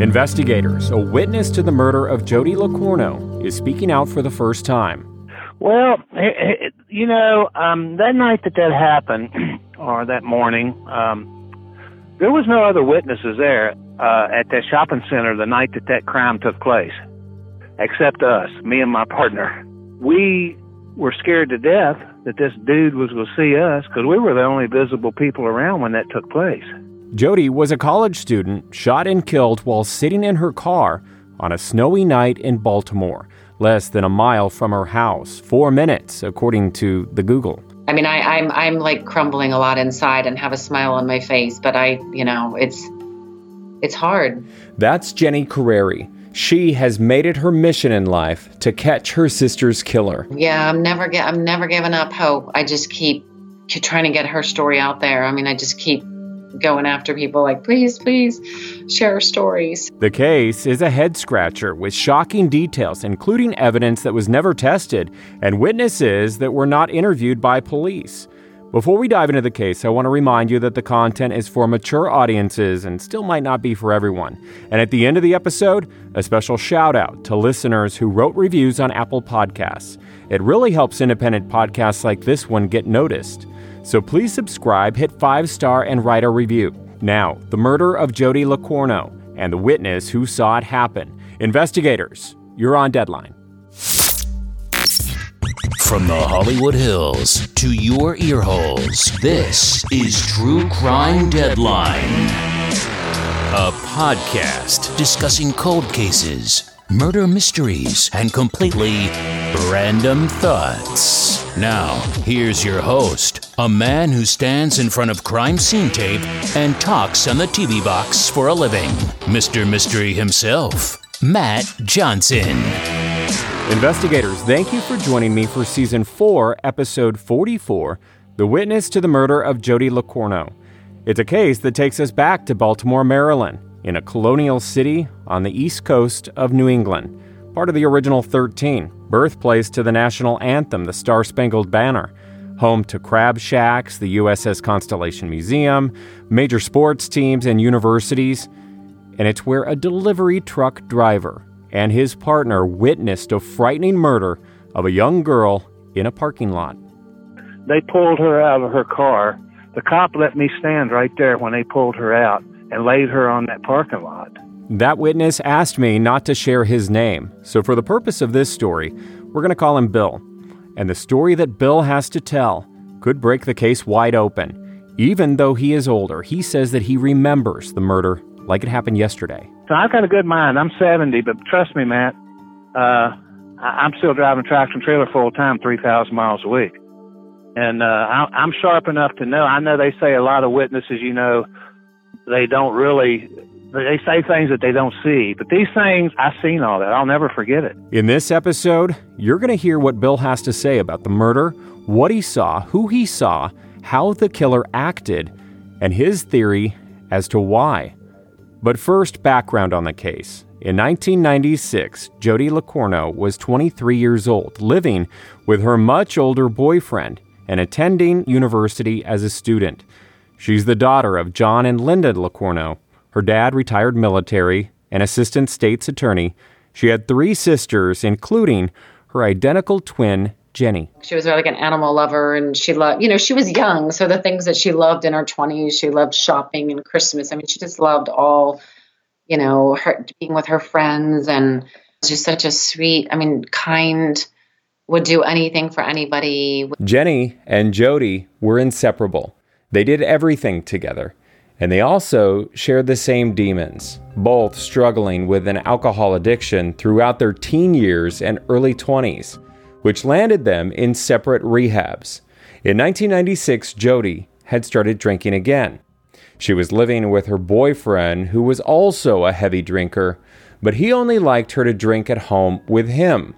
Investigators, a witness to the murder of Jody LeCornu, is speaking out for the first time. Well, you know, um, that night that that happened, or that morning, um, there was no other witnesses there uh, at that shopping center the night that that crime took place, except us, me and my partner. We were scared to death that this dude was going to see us because we were the only visible people around when that took place. Jody was a college student shot and killed while sitting in her car on a snowy night in Baltimore, less than a mile from her house. Four minutes, according to the Google. I mean, I, I'm I'm like crumbling a lot inside and have a smile on my face, but I, you know, it's it's hard. That's Jenny Carrieri. She has made it her mission in life to catch her sister's killer. Yeah, I'm never get I'm never giving up hope. I just keep, keep trying to get her story out there. I mean, I just keep going after people like, please, please share stories. The case is a head scratcher with shocking details, including evidence that was never tested and witnesses that were not interviewed by police. Before we dive into the case, I want to remind you that the content is for mature audiences and still might not be for everyone. And at the end of the episode, a special shout out to listeners who wrote reviews on Apple Podcasts. It really helps independent podcasts like this one get noticed. So please subscribe, hit five star, and write a review. Now, the murder of Jody LeCornu and the witness who saw it happen. Investigators, you're on deadline. From the Hollywood Hills to your earholes, this is True Crime Deadline, a podcast discussing cold cases, murder mysteries, and completely random thoughts. Now, here's your host, a man who stands in front of crime scene tape and talks on the TV box for a living, Mr. Mystery himself, Matt Johnson. Investigators, thank you for joining me for season 4, episode 44 The Witness to the Murder of Jody LeCornu. It's a case that takes us back to Baltimore, Maryland, in a colonial city on the east coast of New England part of the original 13, birthplace to the national anthem, the Star Spangled Banner, home to crab shacks, the USS Constellation Museum, major sports teams, and universities. And it's where a delivery truck driver and his partner witnessed a frightening murder of a young girl in a parking lot. They pulled her out of her car. The cop let me stand right there when they pulled her out and laid her on that parking lot. That witness asked me not to share his name, so for the purpose of this story, we're going to call him Bill. And the story that Bill has to tell could break the case wide open. Even though he is older, he says that he remembers the murder like it happened yesterday. So I've got a good mind. I'm 70, but trust me, Matt, uh, I'm still driving tractor and trailer full time, 3,000 miles a week. And uh, I'm sharp enough to know. I know they say a lot of witnesses, you know, they don't really they say things that they don't see, but these things, I've seen all that. I'll never forget it. In this episode, you're going to hear what Bill has to say about the murder, what he saw, who he saw, how the killer acted, and his theory as to why. But first, background on the case. In 1996, Jody LeCornu was 23 years old, living with her much older boyfriend and attending university as a student. She's the daughter of John and Linda LeCornu, her dad, retired military, an assistant state's attorney. She had three sisters, including her identical twin, Jenny. She was like an animal lover and she loved, you know, she was young. So the things that she loved in her 20s, she loved shopping and Christmas. I mean, she just loved all, you know, her being with her friends and just such a sweet, I mean, kind, would do anything for anybody. Jenny and Jody were inseparable. They did everything together and they also shared the same demons, both struggling with an alcohol addiction throughout their teen years and early 20s, which landed them in separate rehabs. In 1996, Jody had started drinking again. She was living with her boyfriend, who was also a heavy drinker, but he only liked her to drink at home with him.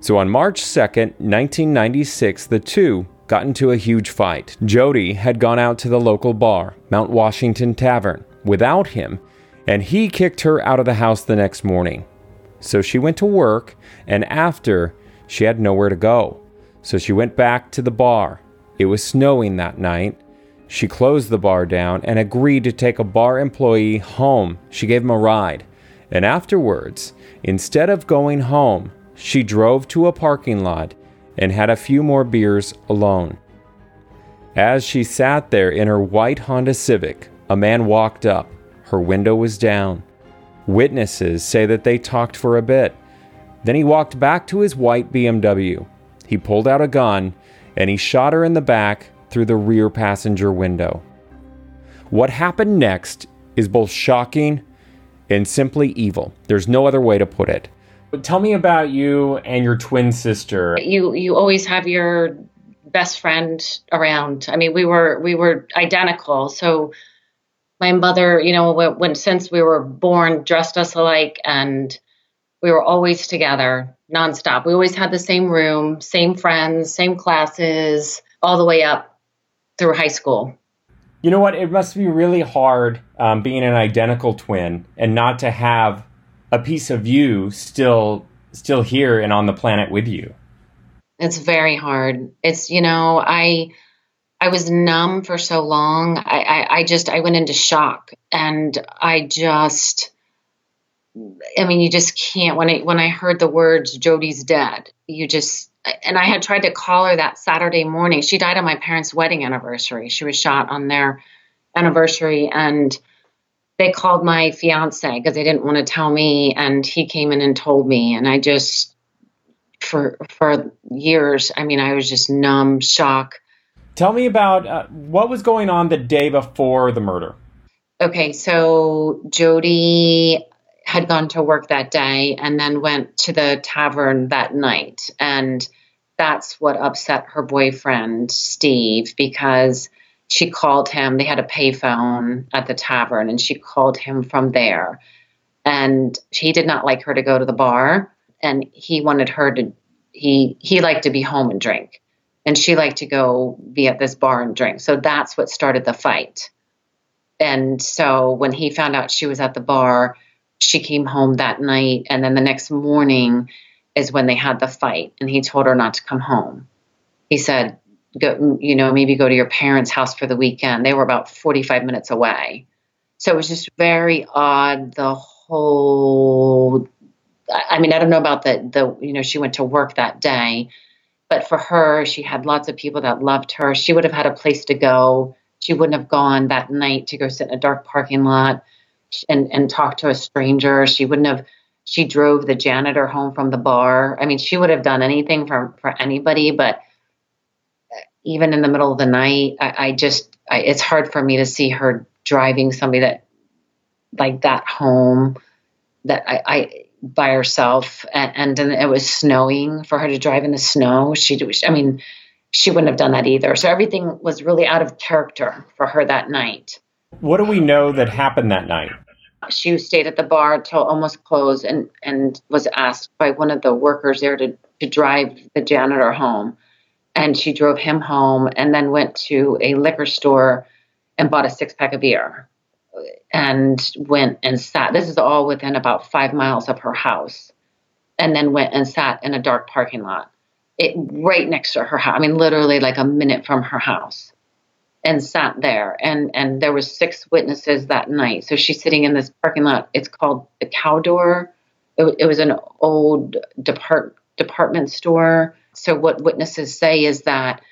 So on March 2nd, 1996, the two got into a huge fight. Jody had gone out to the local bar, Mount Washington Tavern, without him, and he kicked her out of the house the next morning. So she went to work, and after, she had nowhere to go. So she went back to the bar. It was snowing that night. She closed the bar down and agreed to take a bar employee home. She gave him a ride. And afterwards, instead of going home, she drove to a parking lot and had a few more beers alone. As she sat there in her white Honda Civic, a man walked up. Her window was down. Witnesses say that they talked for a bit. Then he walked back to his white BMW. He pulled out a gun and he shot her in the back through the rear passenger window. What happened next is both shocking and simply evil. There's no other way to put it. But tell me about you and your twin sister. You you always have your best friend around. I mean, we were we were identical. So my mother, you know, when, when since we were born, dressed us alike, and we were always together nonstop. We always had the same room, same friends, same classes, all the way up through high school. You know what? It must be really hard um, being an identical twin and not to have a piece of you still still here and on the planet with you. It's very hard. It's you know I I was numb for so long. I, I, I just I went into shock and I just I mean you just can't when I when I heard the words Jody's dead, you just and I had tried to call her that Saturday morning. She died on my parents' wedding anniversary. She was shot on their anniversary and they called my fiance because they didn't want to tell me and he came in and told me and I just for for years, I mean I was just numb, shock. Tell me about uh, what was going on the day before the murder. Okay, so Jody had gone to work that day and then went to the tavern that night. And that's what upset her boyfriend, Steve, because she called him. They had a payphone at the tavern and she called him from there. And he did not like her to go to the bar and he wanted her to he he liked to be home and drink. And she liked to go be at this bar and drink. So that's what started the fight. And so when he found out she was at the bar, she came home that night and then the next morning is when they had the fight and he told her not to come home he said go you know maybe go to your parents house for the weekend they were about 45 minutes away so it was just very odd the whole i mean i don't know about the the you know she went to work that day but for her she had lots of people that loved her she would have had a place to go she wouldn't have gone that night to go sit in a dark parking lot and and talk to a stranger. She wouldn't have. She drove the janitor home from the bar. I mean, she would have done anything for for anybody, but even in the middle of the night, I, I just I, it's hard for me to see her driving somebody that like that home that I, I by herself and, and then it was snowing for her to drive in the snow. She I mean, she wouldn't have done that either. So everything was really out of character for her that night. What do we know that happened that night? She stayed at the bar till almost close and, and was asked by one of the workers there to, to drive the janitor home. And she drove him home and then went to a liquor store and bought a six pack of beer and went and sat. This is all within about five miles of her house. And then went and sat in a dark parking lot. It right next to her house. I mean, literally like a minute from her house and sat there and and there was six witnesses that night so she's sitting in this parking lot it's called the Caldor it, it was an old depart, department store so what witnesses say is that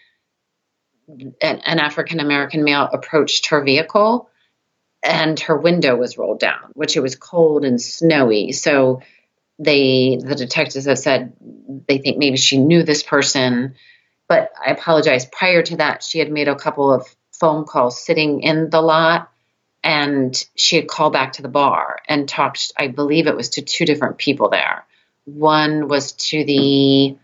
an, an african american male approached her vehicle and her window was rolled down which it was cold and snowy so they the detectives have said they think maybe she knew this person but I apologize. Prior to that, she had made a couple of phone calls sitting in the lot and she had called back to the bar and talked i believe it was to two different people there one was to the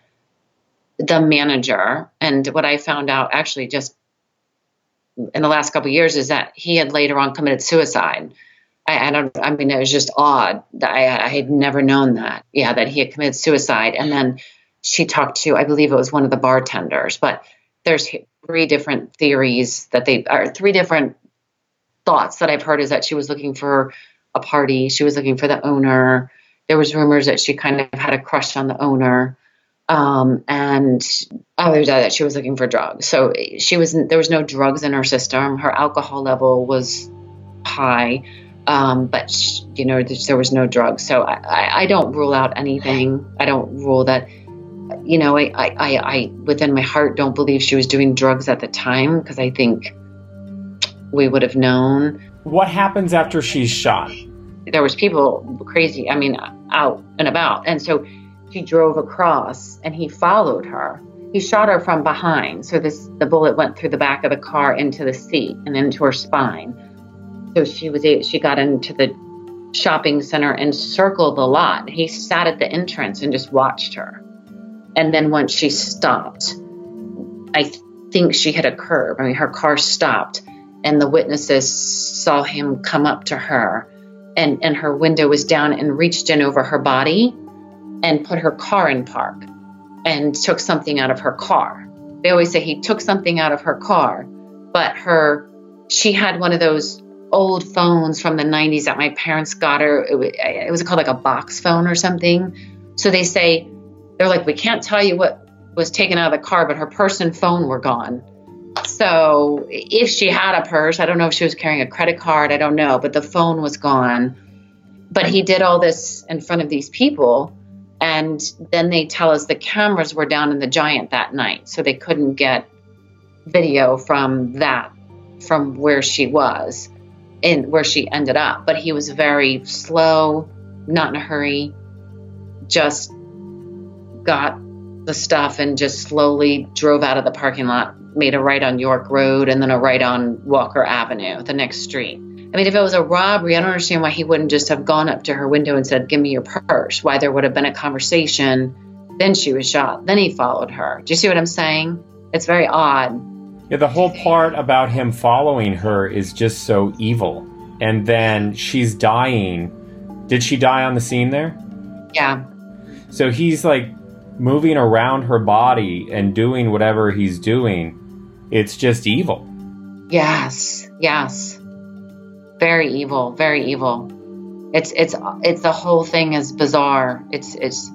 the manager. And what i found out actually just in the last couple years is that he had later on committed suicide. I, I, don't i mean it was just odd that I, I had never known that yeah that he had committed suicide. And then she talked to i believe it was one of the bartenders but there's three different theories that they are three different thoughts that I've heard is that she was looking for a party, she was looking for the owner. There was rumors that she kind of had a crush on the owner, um, and others that she was looking for drugs. So she was there was no drugs in her system. Her alcohol level was high. Um, but sh- you know, there was no drugs, so I, I, I don't rule out anything. I don't rule that. You know, I, I, I, I within my heart don't believe she was doing drugs at the time because I think we would have known. What happens after she's shot? There was people crazy. I mean, out and about, and so she drove across, and he followed her. He shot her from behind, so this the bullet went through the back of the car into the seat and into her spine so she was she got into the shopping center and circled the lot. He sat at the entrance and just watched her. And then once she stopped, I think she hit a curb. I mean, her car stopped, and the witnesses saw him come up to her, and, and her window was down and reached in over her body and put her car in park and took something out of her car. They always say he took something out of her car, but her she had one of those old phones from the 90s that my parents got her. It was, it was called like a box phone or something. So they say, they're like, we can't tell you what was taken out of the car, but her purse and phone were gone. So if she had a purse, I don't know if she was carrying a credit card, I don't know, but the phone was gone. But he did all this in front of these people. And then they tell us the cameras were down in the Giant that night. So they couldn't get video from that, from where she was in where she ended up. But he was very slow, not in a hurry, just got the stuff and just slowly drove out of the parking lot, made a right on York Road and then a right on Walker Avenue, the next street. I mean, if it was a robbery, I don't understand why he wouldn't just have gone up to her window and said, Give me your purse. Why there would have been a conversation. Then she was shot. Then he followed her. Do you see what I'm saying? It's very odd. Yeah, the whole part about him following her is just so evil. And then she's dying. Did she die on the scene there? Yeah. So he's like moving around her body and doing whatever he's doing. It's just evil. Yes. Yes. Very evil. Very evil. It's it's it's the whole thing is bizarre. It's it's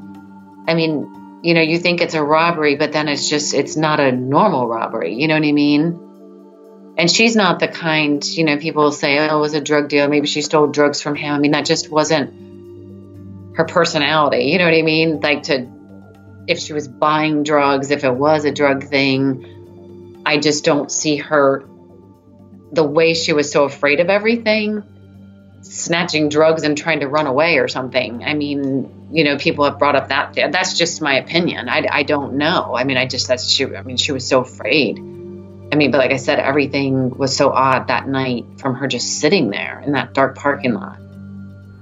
I mean, you know, you think it's a robbery, but then it's just, it's not a normal robbery. You know what I mean? And she's not the kind, you know, people say, oh, it was a drug deal. Maybe she stole drugs from him. I mean, that just wasn't her personality. You know what I mean? Like to, if she was buying drugs, if it was a drug thing, I just don't see her, the way she was so afraid of everything snatching drugs and trying to run away or something. I mean, you know, people have brought up that. That's just my opinion. I, I don't know. I mean, I just, that's she, I mean, she was so afraid. I mean, but like I said, everything was so odd that night from her just sitting there in that dark parking lot.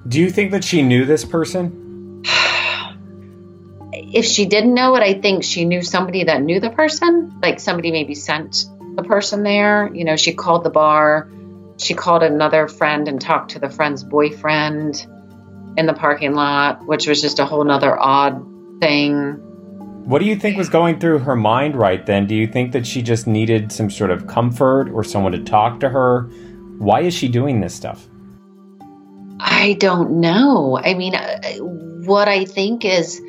Do you think that she knew this person? if she didn't know it, I think she knew somebody that knew the person. Like somebody maybe sent the person there. You know, she called the bar she called another friend and talked to the friend's boyfriend in the parking lot, which was just a whole nother odd thing. What do you think was going through her mind right then? Do you think that she just needed some sort of comfort or someone to talk to her? Why is she doing this stuff? I don't know. I mean, uh, what I think is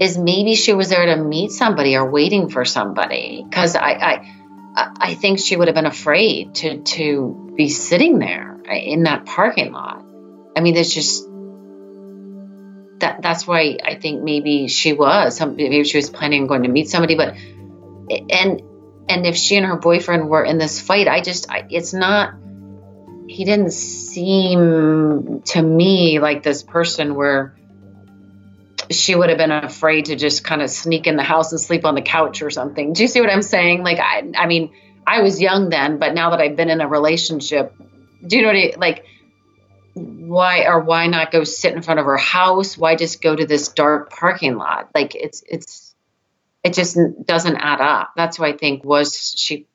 is maybe she was there to meet somebody or waiting for somebody because I, I I think she would have been afraid to to be sitting there in that parking lot. I mean, there's just that. That's why I think maybe she was. Maybe she was planning on going to meet somebody, but and and if she and her boyfriend were in this fight, I just I, it's not. He didn't seem to me like this person where she would have been afraid to just kind of sneak in the house and sleep on the couch or something. Do you see what I'm saying? Like, I, I mean, I was young then, but now that I've been in a relationship, do you know what I like? Why or why not go sit in front of her house? Why just go to this dark parking lot? Like, it's it's it just doesn't add up. That's why I think was she.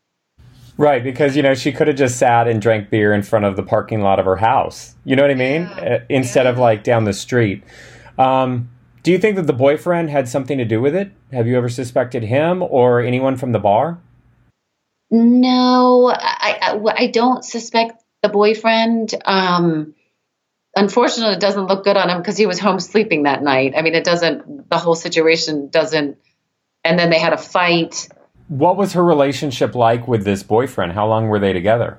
Right, because you know she could have just sat and drank beer in front of the parking lot of her house. You know what I mean? Yeah. Uh, instead yeah. of like down the street. Um, do you think that the boyfriend had something to do with it? Have you ever suspected him or anyone from the bar? No, I, I, I don't suspect the boyfriend. Um, unfortunately, it doesn't look good on him because he was home sleeping that night. I mean, it doesn't, the whole situation doesn't, and then they had a fight. What was her relationship like with this boyfriend? How long were they together?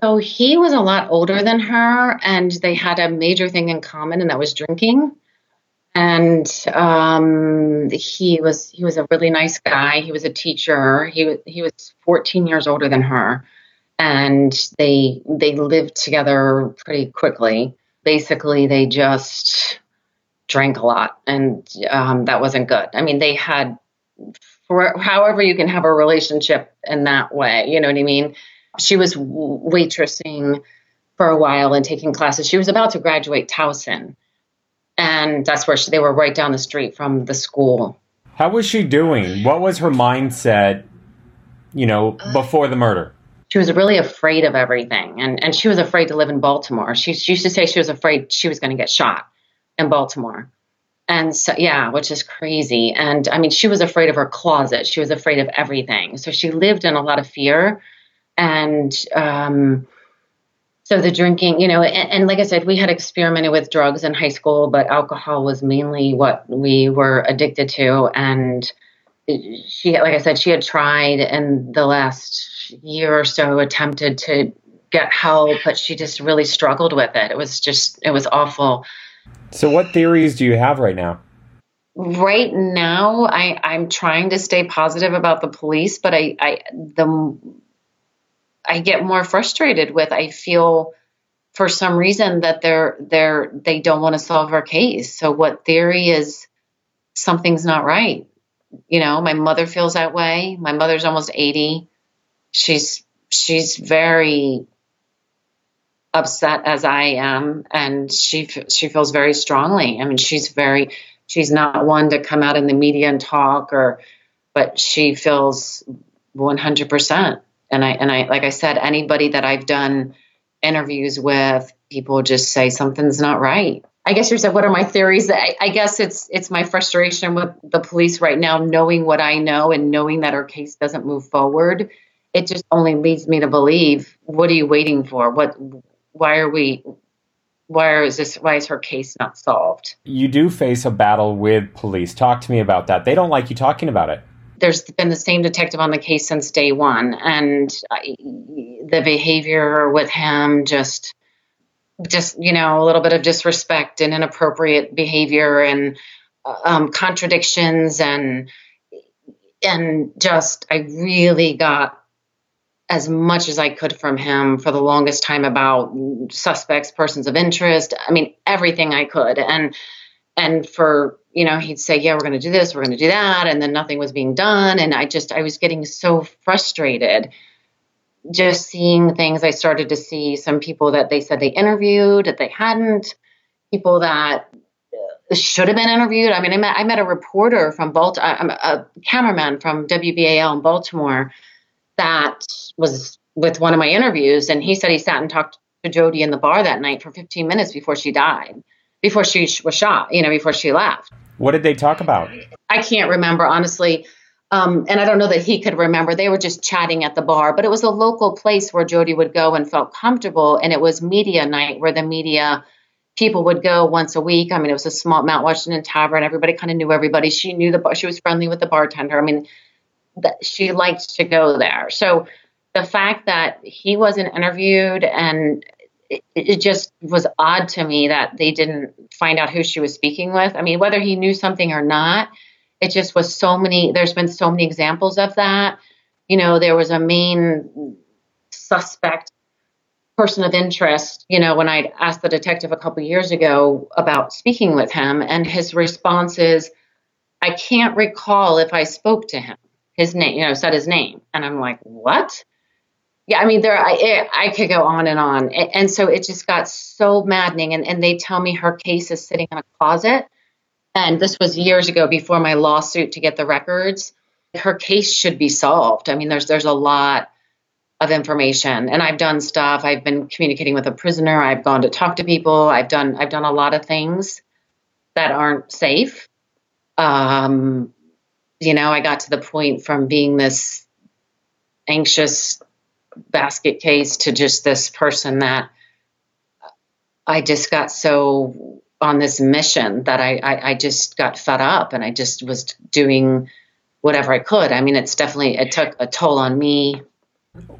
So he was a lot older than her, and they had a major thing in common, and that was drinking. And um, he was he was a really nice guy. He was a teacher. He was he was 14 years older than her, and they they lived together pretty quickly. Basically, they just drank a lot, and um, that wasn't good. I mean, they had for however you can have a relationship in that way. You know what I mean? She was waitressing for a while and taking classes. She was about to graduate Towson, and that's where she, they were right down the street from the school. How was she doing? What was her mindset, you know, before the murder? She was really afraid of everything, and, and she was afraid to live in Baltimore. She, she used to say she was afraid she was going to get shot in Baltimore. And so, yeah, which is crazy. And I mean, she was afraid of her closet. She was afraid of everything. So she lived in a lot of fear. And um, so the drinking, you know, and, and, like I said, we had experimented with drugs in high school, but alcohol was mainly what we were addicted to. And she, like I said, she had tried in the last year or so, attempted to get help, but she just really struggled with it. It was just, it was awful. So, what theories do you have right now? Right now, I, I'm trying to stay positive about the police, but I, I the I get more frustrated with. I feel for some reason that they're they're they don't want to solve our case. So, what theory is something's not right? You know, my mother feels that way. My mother's almost eighty. She's she's very upset as I am, and she she feels very strongly. I mean, she's very she's not one to come out in the media and talk, or but she feels 100 percent. And I and I like I said, anybody that I've done interviews with, people just say something's not right. I guess you said, what are my theories? I, I, guess it's it's my frustration with the police right now, knowing what I know and knowing that our case doesn't move forward. It just only leads me to believe, what are you waiting for? What why are we why is this why is her case not solved you do face a battle with police talk to me about that they don't like you talking about it there's been the same detective on the case since day one and I, the behavior with him just just you know a little bit of disrespect and inappropriate behavior and um, contradictions and and just i really got as much as I could from him for the longest time about suspects, persons of interest. I mean, everything I could. And and for you know, he'd say, "Yeah, we're going to do this, we're going to do that," and then nothing was being done. And I just, I was getting so frustrated just seeing things. I started to see some people that they said they interviewed that they hadn't, people that should have been interviewed. I mean, I met, I met a reporter from Baltimore, uh, um, a cameraman from WBAL in Baltimore that was with one of my interviews, and he said he sat and talked to Jody in the bar that night for 15 minutes before she died, before she was shot, you know, before she left. What did they talk about? I can't remember, honestly. Um, and I don't know that he could remember. They were just chatting at the bar, but it was a local place where Jody would go and felt comfortable. And it was media night where the media people would go once a week. I mean, it was a small Mount Washington Tavern. Everybody kind of knew everybody. She knew the bar. She was friendly with the bartender. I mean, that she liked to go there. So the fact that he wasn't interviewed and it, it, just was odd to me that they didn't find out who she was speaking with. I mean, whether he knew something or not, it just was so many, there's been so many examples of that. You know, there was a main suspect person of interest, you know, when I asked the detective a couple years ago about speaking with him, and his response is, I can't recall if I spoke to him his name, you know, said his name. And I'm like, what? Yeah, I mean, there, I, I could go on and on. And so it just got so maddening. And, and they tell me her case is sitting in a closet. And this was years ago before my lawsuit to get the records. Her case should be solved. I mean, there's, there's a lot of information and I've done stuff. I've been communicating with a prisoner. I've gone to talk to people. I've done, I've done a lot of things that aren't safe. Um, you know, I got to the point from being this anxious basket case to just this person that I just got so on this mission that I, I, I just got fed up and I just was doing whatever I could. I mean, it's definitely, it took a toll on me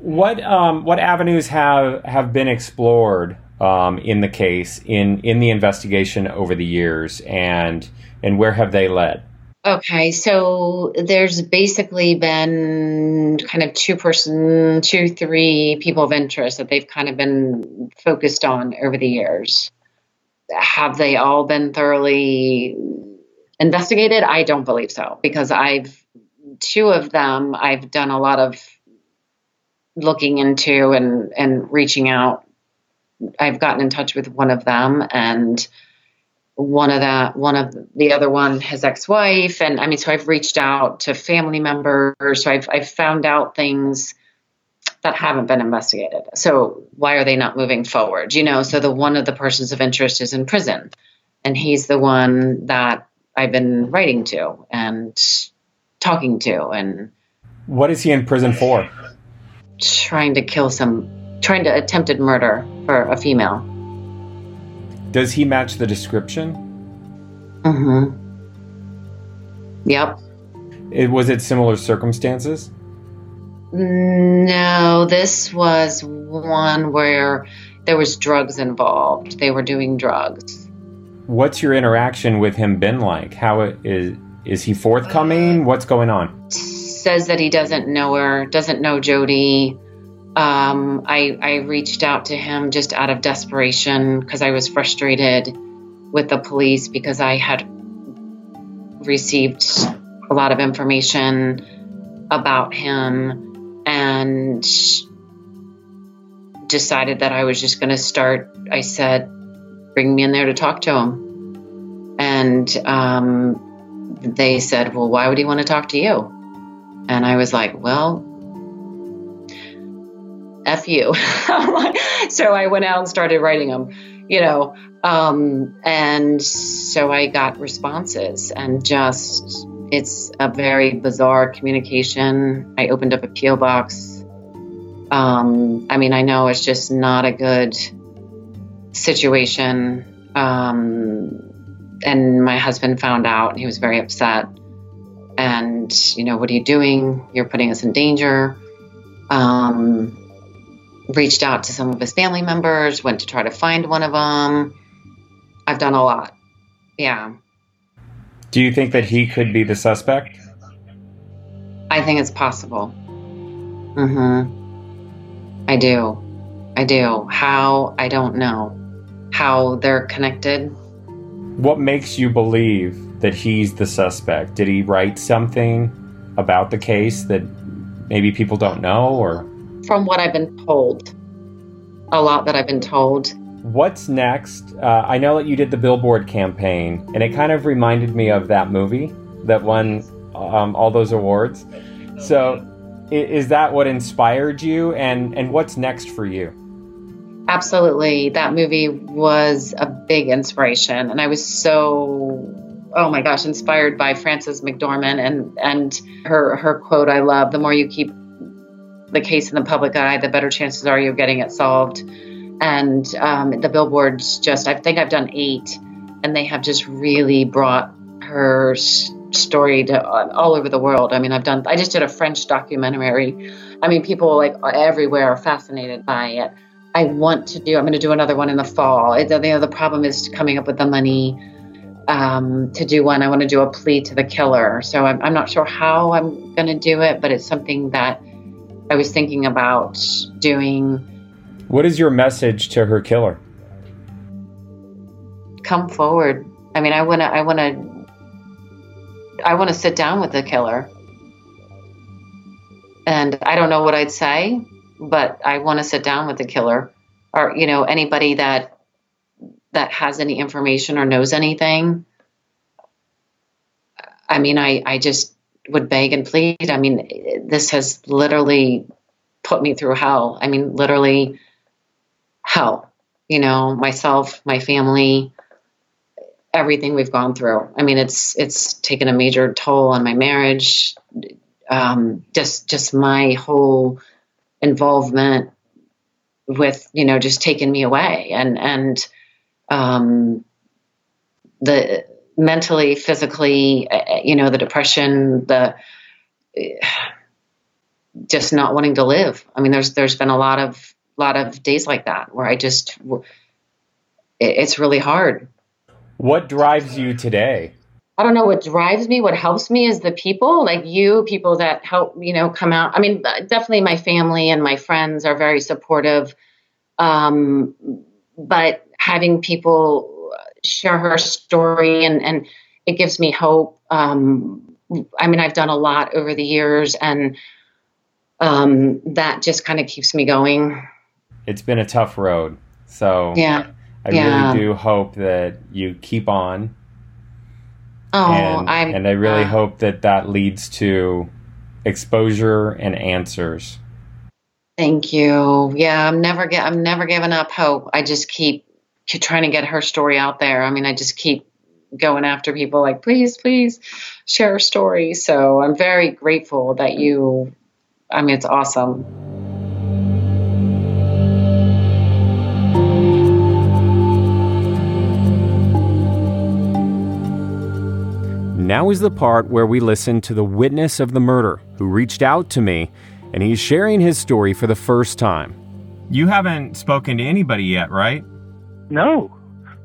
What um, what avenues have have been explored um, in the case in in the investigation over the years, and and where have they led? Okay, so there's basically been kind of two person, two, three people of interest that they've kind of been focused on over the years. Have they all been thoroughly investigated? I don't believe so because I've two of them I've done a lot of looking into and and reaching out. I've gotten in touch with one of them and one of that one of the other one his ex-wife. And i mean so i've reached out to family members. So i've, I've found out things that haven't been investigated. So why are they not moving forward? You know so the one of the persons of interest is in prison. And he's the one that i've been writing to and talking to. And what is he in prison for? trying to kill some trying to attempted murder for a female does he match the description? Mm-hmm. Yep. It, was it similar circumstances? No, this was one where there was drugs involved. They were doing drugs. What's your interaction with him been like? How is is he forthcoming? What's going on? Says that he doesn't know her, doesn't know Jody. Um, I, I reached out to him just out of desperation because I was frustrated with the police because I had received a lot of information about him and decided that I was just going to start. I said, bring me in there to talk to him. And um, they said, well, why would he want to talk to you? And I was like, well, F you. so I went out and started writing them, you know. Um, and so I got responses and just, it's a very bizarre communication. I opened up a P.O. box. Um, I mean, I know it's just not a good situation. Um, and my husband found out he was very upset. And, you know, what are you doing? You're putting us in danger. Um, reached out to some of his family members, went to try to find one of them. I've done a lot. Yeah. Do you think that he could be the suspect? I think it's possible. Mm Mhm. I do. I do. How? I don't know. How they're connected. What makes you believe that he's the suspect? Did he write something about the case that maybe people don't know or from what I've been told. A lot that I've been told. What's next? Uh, I know that you did the Billboard campaign, and it kind of reminded me of that movie that won um, all those awards. So, is that what inspired you, and and what's next for you? Absolutely, that movie was a big inspiration, and I was so oh my gosh inspired by Frances McDormand and and her her quote I love: "The more you keep the case in the public eye, the better chances are you're getting it solved. And um, the billboards just, I think I've done eight, and they have just really brought her story to uh, all over the world. I mean, I've done, I just did a French documentary. I mean, people like everywhere are fascinated by it. I want to do, I'm going to do another one in the fall. It, you know, the problem is coming up with the money um, to do one. I want to do a plea to the killer. So I'm, I'm not sure how I'm going to do it, but it's something that I was thinking about doing. What is your message to her killer? Come forward. I mean, I want to, I want to, I want to sit down with the killer. And I don't know what I'd say, but I want to sit down with the killer or, you know, anybody that, that has any information or knows anything. I mean, I, I just, would beg and plead. I mean, this has literally put me through hell. I mean, literally hell. You know, myself, my family, everything we've gone through. I mean, it's it's taken a major toll on my marriage. Um, just just my whole involvement with you know just taking me away and and um, the mentally, physically, uh, uh, you know, the depression, the just not wanting to live. I mean, there's there's been a lot of lot of days like that where I just it's really hard. What drives you today? I don't know what drives me. What helps me is the people, like you, people that help, you know, come out. I mean, definitely my family and my friends are very supportive. Um, but having people share her story and, and it gives me hope. Um, I mean, I've done a lot over the years and um, that just kind of keeps me going. It's been a tough road. So yeah, I yeah. really do hope that you keep on Oh, and, I'm, and I really uh, hope that that leads to exposure and answers. Thank you. Yeah, I'm never get, I'm never giving up hope. I just keep, keep trying to get her story out there. I mean, I just keep going after people like, please, please share her story. So I'm very grateful that you. I mean, it's awesome. Now is the part where we listen to the witness of the murder who reached out to me, and he's sharing his story for the first time. You haven't spoken to anybody yet, right? No.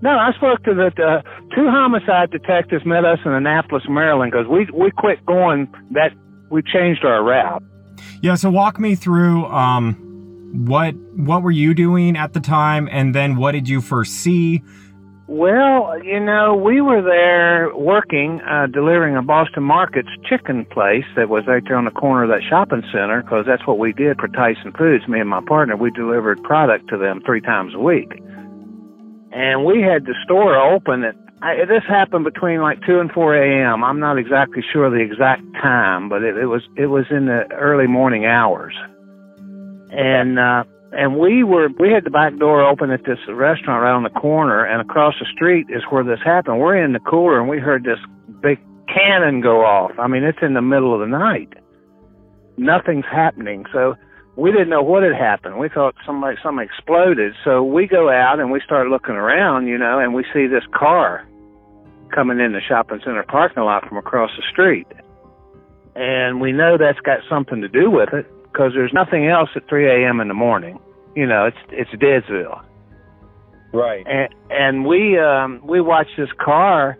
No, I spoke to the uh, two homicide detectives met us in Annapolis, Maryland, because we we quit going. That we changed our route. Yeah, so walk me through um, what what were you doing at the time, and then what did you first see? Well, you know, we were there working, uh, delivering a Boston Markets chicken place that was right there on the corner of that shopping center because that's what we did for Tyson Foods. Me and my partner, we delivered product to them three times a week. And we had the store open at, I, this happened between like 2 and 4 a.m. I'm not exactly sure the exact time, but it, it was, it was in the early morning hours. And, uh, and we were we had the back door open at this restaurant right on the corner and across the street is where this happened we're in the cooler and we heard this big cannon go off i mean it's in the middle of the night nothing's happening so we didn't know what had happened we thought somebody something exploded so we go out and we start looking around you know and we see this car coming in the shopping center parking lot from across the street and we know that's got something to do with it because there's nothing else at 3 a.m. in the morning. You know, it's it's Deadsville. Right. And and we um we watched this car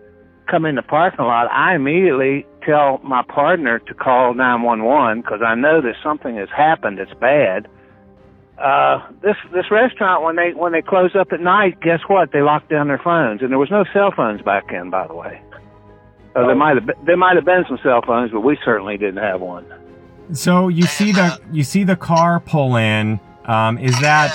come in the parking lot. I immediately tell my partner to call 911 because I know that something has happened that's bad. Uh, this this restaurant when they when they close up at night, guess what? They lock down their phones, and there was no cell phones back then, by the way. Uh, there might have been, there might have been some cell phones, but we certainly didn't have one. So you see the you see the car pull in. Um, is that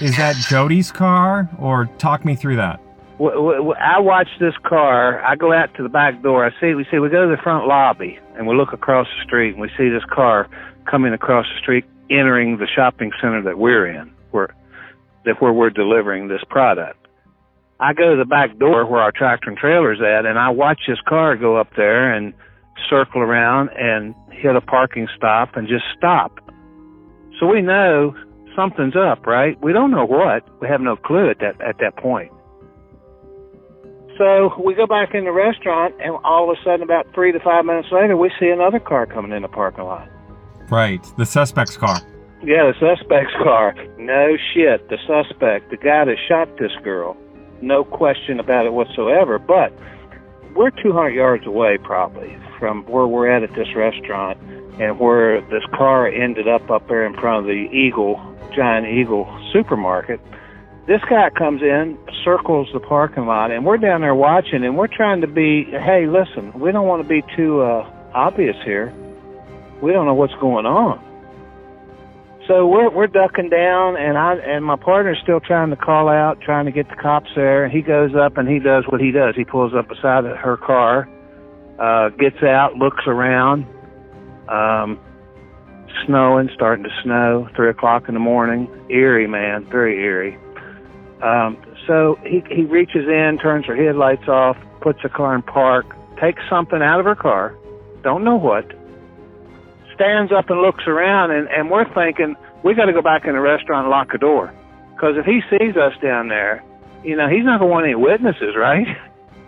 is that Jody's car, or talk me through that? I watch this car. I go out to the back door. I see. We see. We go to the front lobby, and we look across the street, and we see this car coming across the street, entering the shopping center that we're in, where that where we're delivering this product. I go to the back door where our tractor and trailer's at, and I watch this car go up there and circle around and hit a parking stop and just stop. So we know something's up, right? We don't know what. We have no clue at that at that point. So we go back in the restaurant, and all of a sudden, about three to five minutes later, we see another car coming in the parking lot. Right, the suspect's car. Yeah, the suspect's car. No shit, the suspect, the guy that shot this girl. No question about it whatsoever. But we're 200 yards away, probably, from where we're at at this restaurant and where this car ended up up there in front of the Eagle, Giant Eagle supermarket. This guy comes in, circles the parking lot, and we're down there watching, and we're trying to be, hey, listen, we don't want to be too uh, obvious here. We don't know what's going on. So we're we're ducking down, and I and my partner's still trying to call out, trying to get the cops there. He goes up and he does what he does. He pulls up beside her car, uh, gets out, looks around. Um, snowing, starting to snow, three o'clock in the morning. Eerie, man, very eerie. Um, so he he reaches in, turns her headlights off, puts the car in park, takes something out of her car, don't know what, stands up and looks around, and, and we're thinking, we got to go back in the restaurant and lock the door. Because if he sees us down there, you know, he's not going to want any witnesses, right?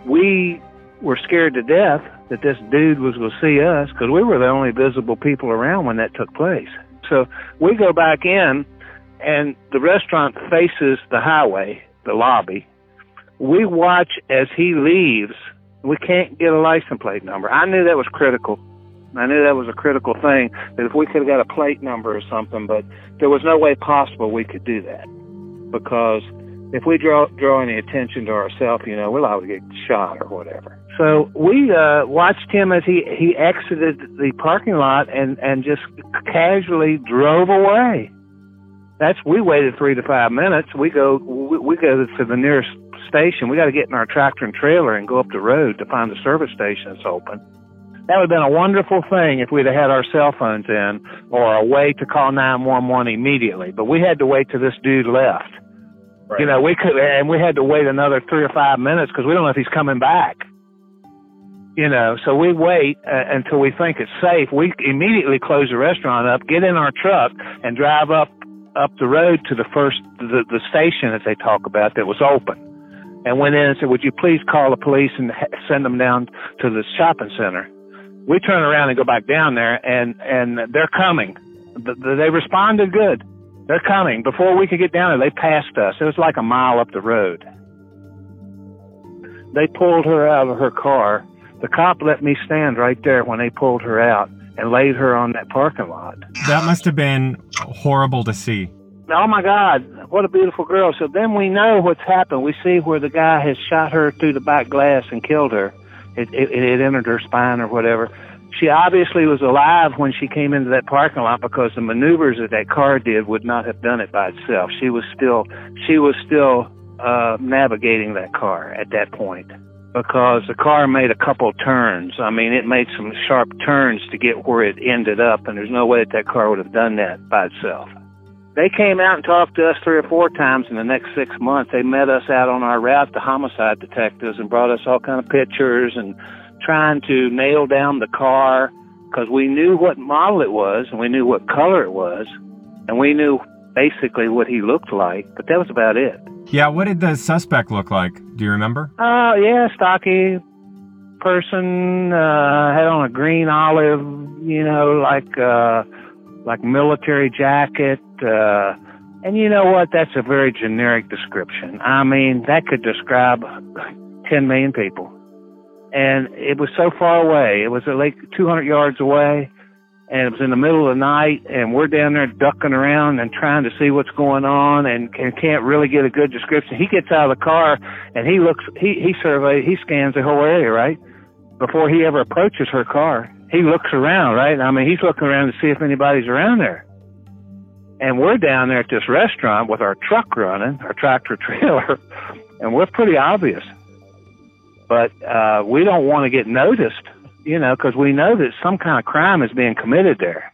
We were scared to death that this dude was going to see us because we were the only visible people around when that took place. So we go back in, and the restaurant faces the highway, the lobby. We watch as he leaves. We can't get a license plate number. I knew that was critical. I knew that was a critical thing. That if we could have got a plate number or something, but there was no way possible we could do that because if we draw draw any attention to ourselves, you know, liable to get shot or whatever. So we uh, watched him as he he exited the parking lot and and just casually drove away. That's we waited three to five minutes. We go we, we go to the nearest station. We got to get in our tractor and trailer and go up the road to find the service station that's open. That would have been a wonderful thing if we'd have had our cell phones in or a way to call 911 immediately. But we had to wait till this dude left. Right. You know, we could, and we had to wait another three or five minutes because we don't know if he's coming back. You know, so we wait uh, until we think it's safe. We immediately close the restaurant up, get in our truck, and drive up up the road to the first the, the station that they talk about that was open, and went in and said, "Would you please call the police and send them down to the shopping center?" We turn around and go back down there, and and they're coming. They responded good. They're coming. Before we could get down there, they passed us. It was like a mile up the road. They pulled her out of her car the cop let me stand right there when they pulled her out and laid her on that parking lot. That must have been horrible to see. Oh my God, what a beautiful girl. So then we know what's happened. We see where the guy has shot her through the back glass and killed her. It, it, it entered her spine or whatever. She obviously was alive when she came into that parking lot because the maneuvers that that car did would not have done it by itself. She was still, she was still, uh, navigating that car at that point because the car made a couple turns. I mean, it made some sharp turns to get where it ended up, and there's no way that that car would have done that by itself. They came out and talked to us three or four times in the next six months. They met us out on our route to homicide detectives and brought us all kind of pictures and trying to nail down the car because we knew what model it was and we knew what color it was and we knew basically what he looked like, but that was about it. Yeah, what did the suspect look like? Do you remember? Uh, yeah, stocky person, uh, had on a green olive, you know, like, uh, like military jacket, uh, and you know what? That's a very generic description. I mean, that could describe 10 million people. And it was so far away. It was like 200 yards away and it was in the middle of the night and we're down there ducking around and trying to see what's going on and, and can't really get a good description. He gets out of the car and he looks he he surveys he scans the whole area, right? Before he ever approaches her car. He looks around, right? I mean he's looking around to see if anybody's around there. And we're down there at this restaurant with our truck running, our tractor trailer, and we're pretty obvious. But uh we don't want to get noticed you know, because we know that some kind of crime is being committed there.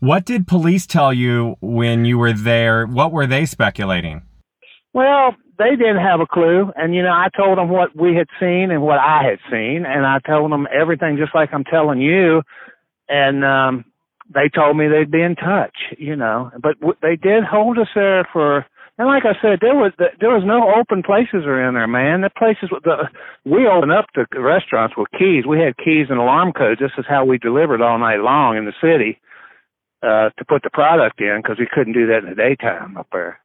What did police tell you when you were there? What were they speculating? Well, they didn't have a clue. And, you know, I told them what we had seen and what I had seen. And I told them everything just like I'm telling you. And, um, they told me they'd be in touch, you know, but w- they did hold us there for and like I said, there was there was no open places around there, man. The places the we opened up the restaurants with keys. We had keys and alarm codes. This is how we delivered all night long in the city uh, to put the product in because we couldn't do that in the daytime up there.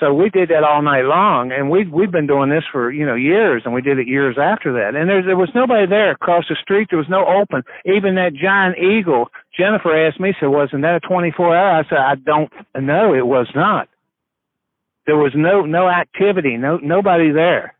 So we did that all night long, and we we've been doing this for you know years, and we did it years after that. And there there was nobody there across the street. There was no open. Even that giant eagle. Jennifer asked me, said, "Wasn't that a 24 hour?" I said, "I don't know. It was not." There was no no activity, no nobody there.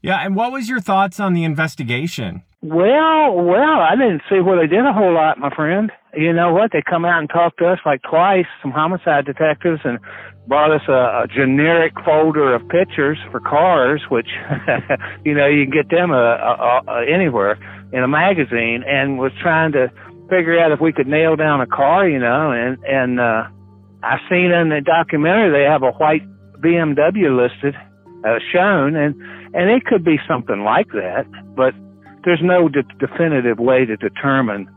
Yeah, and what was your thoughts on the investigation? Well, well, I didn't see where they did a whole lot, my friend. You know what? They come out and talked to us like twice, some homicide detectives, and brought us a, a generic folder of pictures for cars, which you know you can get them uh, uh, uh, anywhere in a magazine, and was trying to figure out if we could nail down a car, you know, and and uh, I've seen in the documentary they have a white BMW listed, uh, shown, and and it could be something like that, but there's no de- definitive way to determine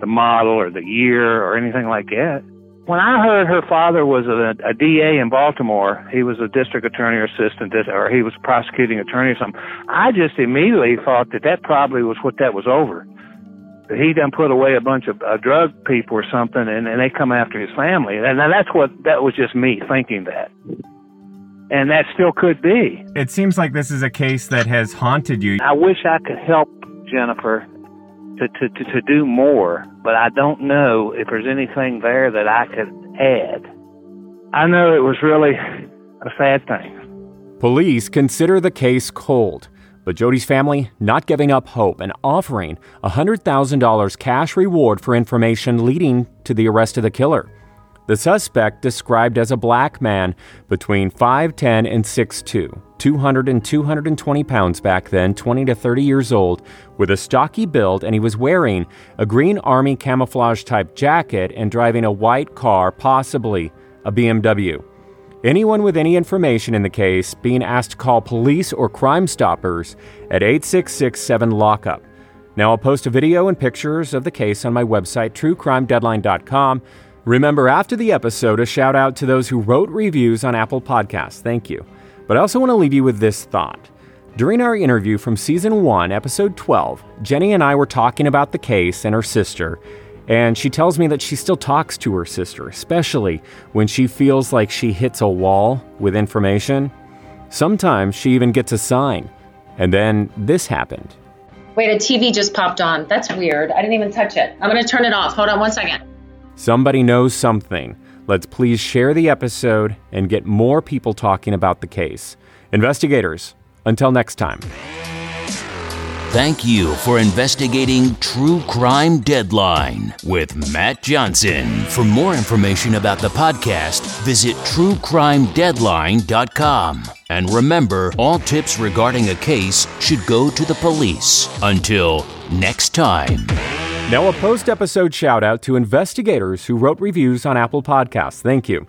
the model or the year or anything like that. when I heard her father was a, a DA in Baltimore, he was a district attorney or assistant, or he was a prosecuting attorney or something. I just immediately thought that that probably was what that was over. That he done put away a bunch of uh, drug people or something, and, and they come after his family. And that's what that was just me thinking that. And that still could be. It seems like this is a case that has haunted you. I wish I could help Jennifer to, to, to, to do more, but I don't know if there's anything there that I could add. I know it was really a sad thing. Police consider the case cold, but Jody's family not giving up hope and offering a $100,000 cash reward for information leading to the arrest of the killer. The suspect, described as a black man between 5'10 and 6'2, 200 and 220 pounds back then, 20 to 30 years old, with a stocky build, and he was wearing a green army camouflage type jacket and driving a white car, possibly a BMW. Anyone with any information in the case being asked to call police or Crime Stoppers at 8667 Lockup. Now, I'll post a video and pictures of the case on my website, truecrimedeadline.com. Remember, after the episode, a shout out to those who wrote reviews on Apple Podcasts. Thank you. But I also want to leave you with this thought. During our interview from season 1, episode 12, Jenny and I were talking about the case and her sister, and she tells me that she still talks to her sister, especially when she feels like she hits a wall with information. Sometimes she even gets a sign. And then this happened. Wait, a TV just popped on. That's weird. I didn't even touch it. I'm going to turn it off. Hold on one second. Somebody knows something. Let's please share the episode and get more people talking about the case. Investigators, until next time. Thank you for investigating True Crime Deadline with Matt Johnson. For more information about the podcast, visit truecrimedeadline.com. And remember, all tips regarding a case should go to the police. Until next time. Now, a post episode shout out to investigators who wrote reviews on Apple Podcasts. Thank you.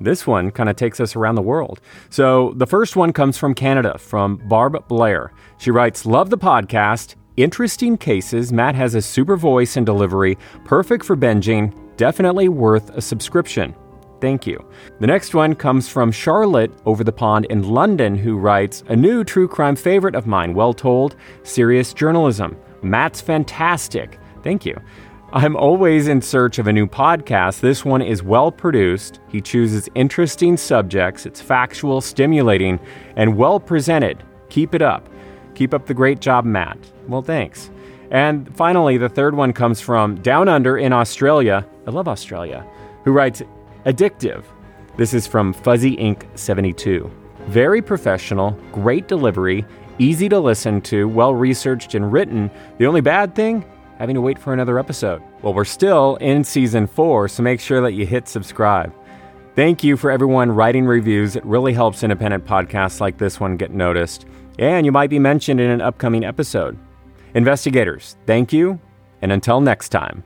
This one kind of takes us around the world. So, the first one comes from Canada, from Barb Blair. She writes Love the podcast. Interesting cases. Matt has a super voice and delivery, perfect for binging. Definitely worth a subscription. Thank you. The next one comes from Charlotte over the pond in London, who writes A new true crime favorite of mine, well told, serious journalism. Matt's fantastic. Thank you. I'm always in search of a new podcast. This one is well produced. He chooses interesting subjects. It's factual, stimulating, and well presented. Keep it up. Keep up the great job, Matt. Well, thanks. And finally, the third one comes from Down Under in Australia. I love Australia. Who writes, Addictive. This is from Fuzzy Ink 72. Very professional, great delivery, easy to listen to, well researched and written. The only bad thing? Having to wait for another episode. Well, we're still in season four, so make sure that you hit subscribe. Thank you for everyone writing reviews. It really helps independent podcasts like this one get noticed, and you might be mentioned in an upcoming episode. Investigators, thank you, and until next time.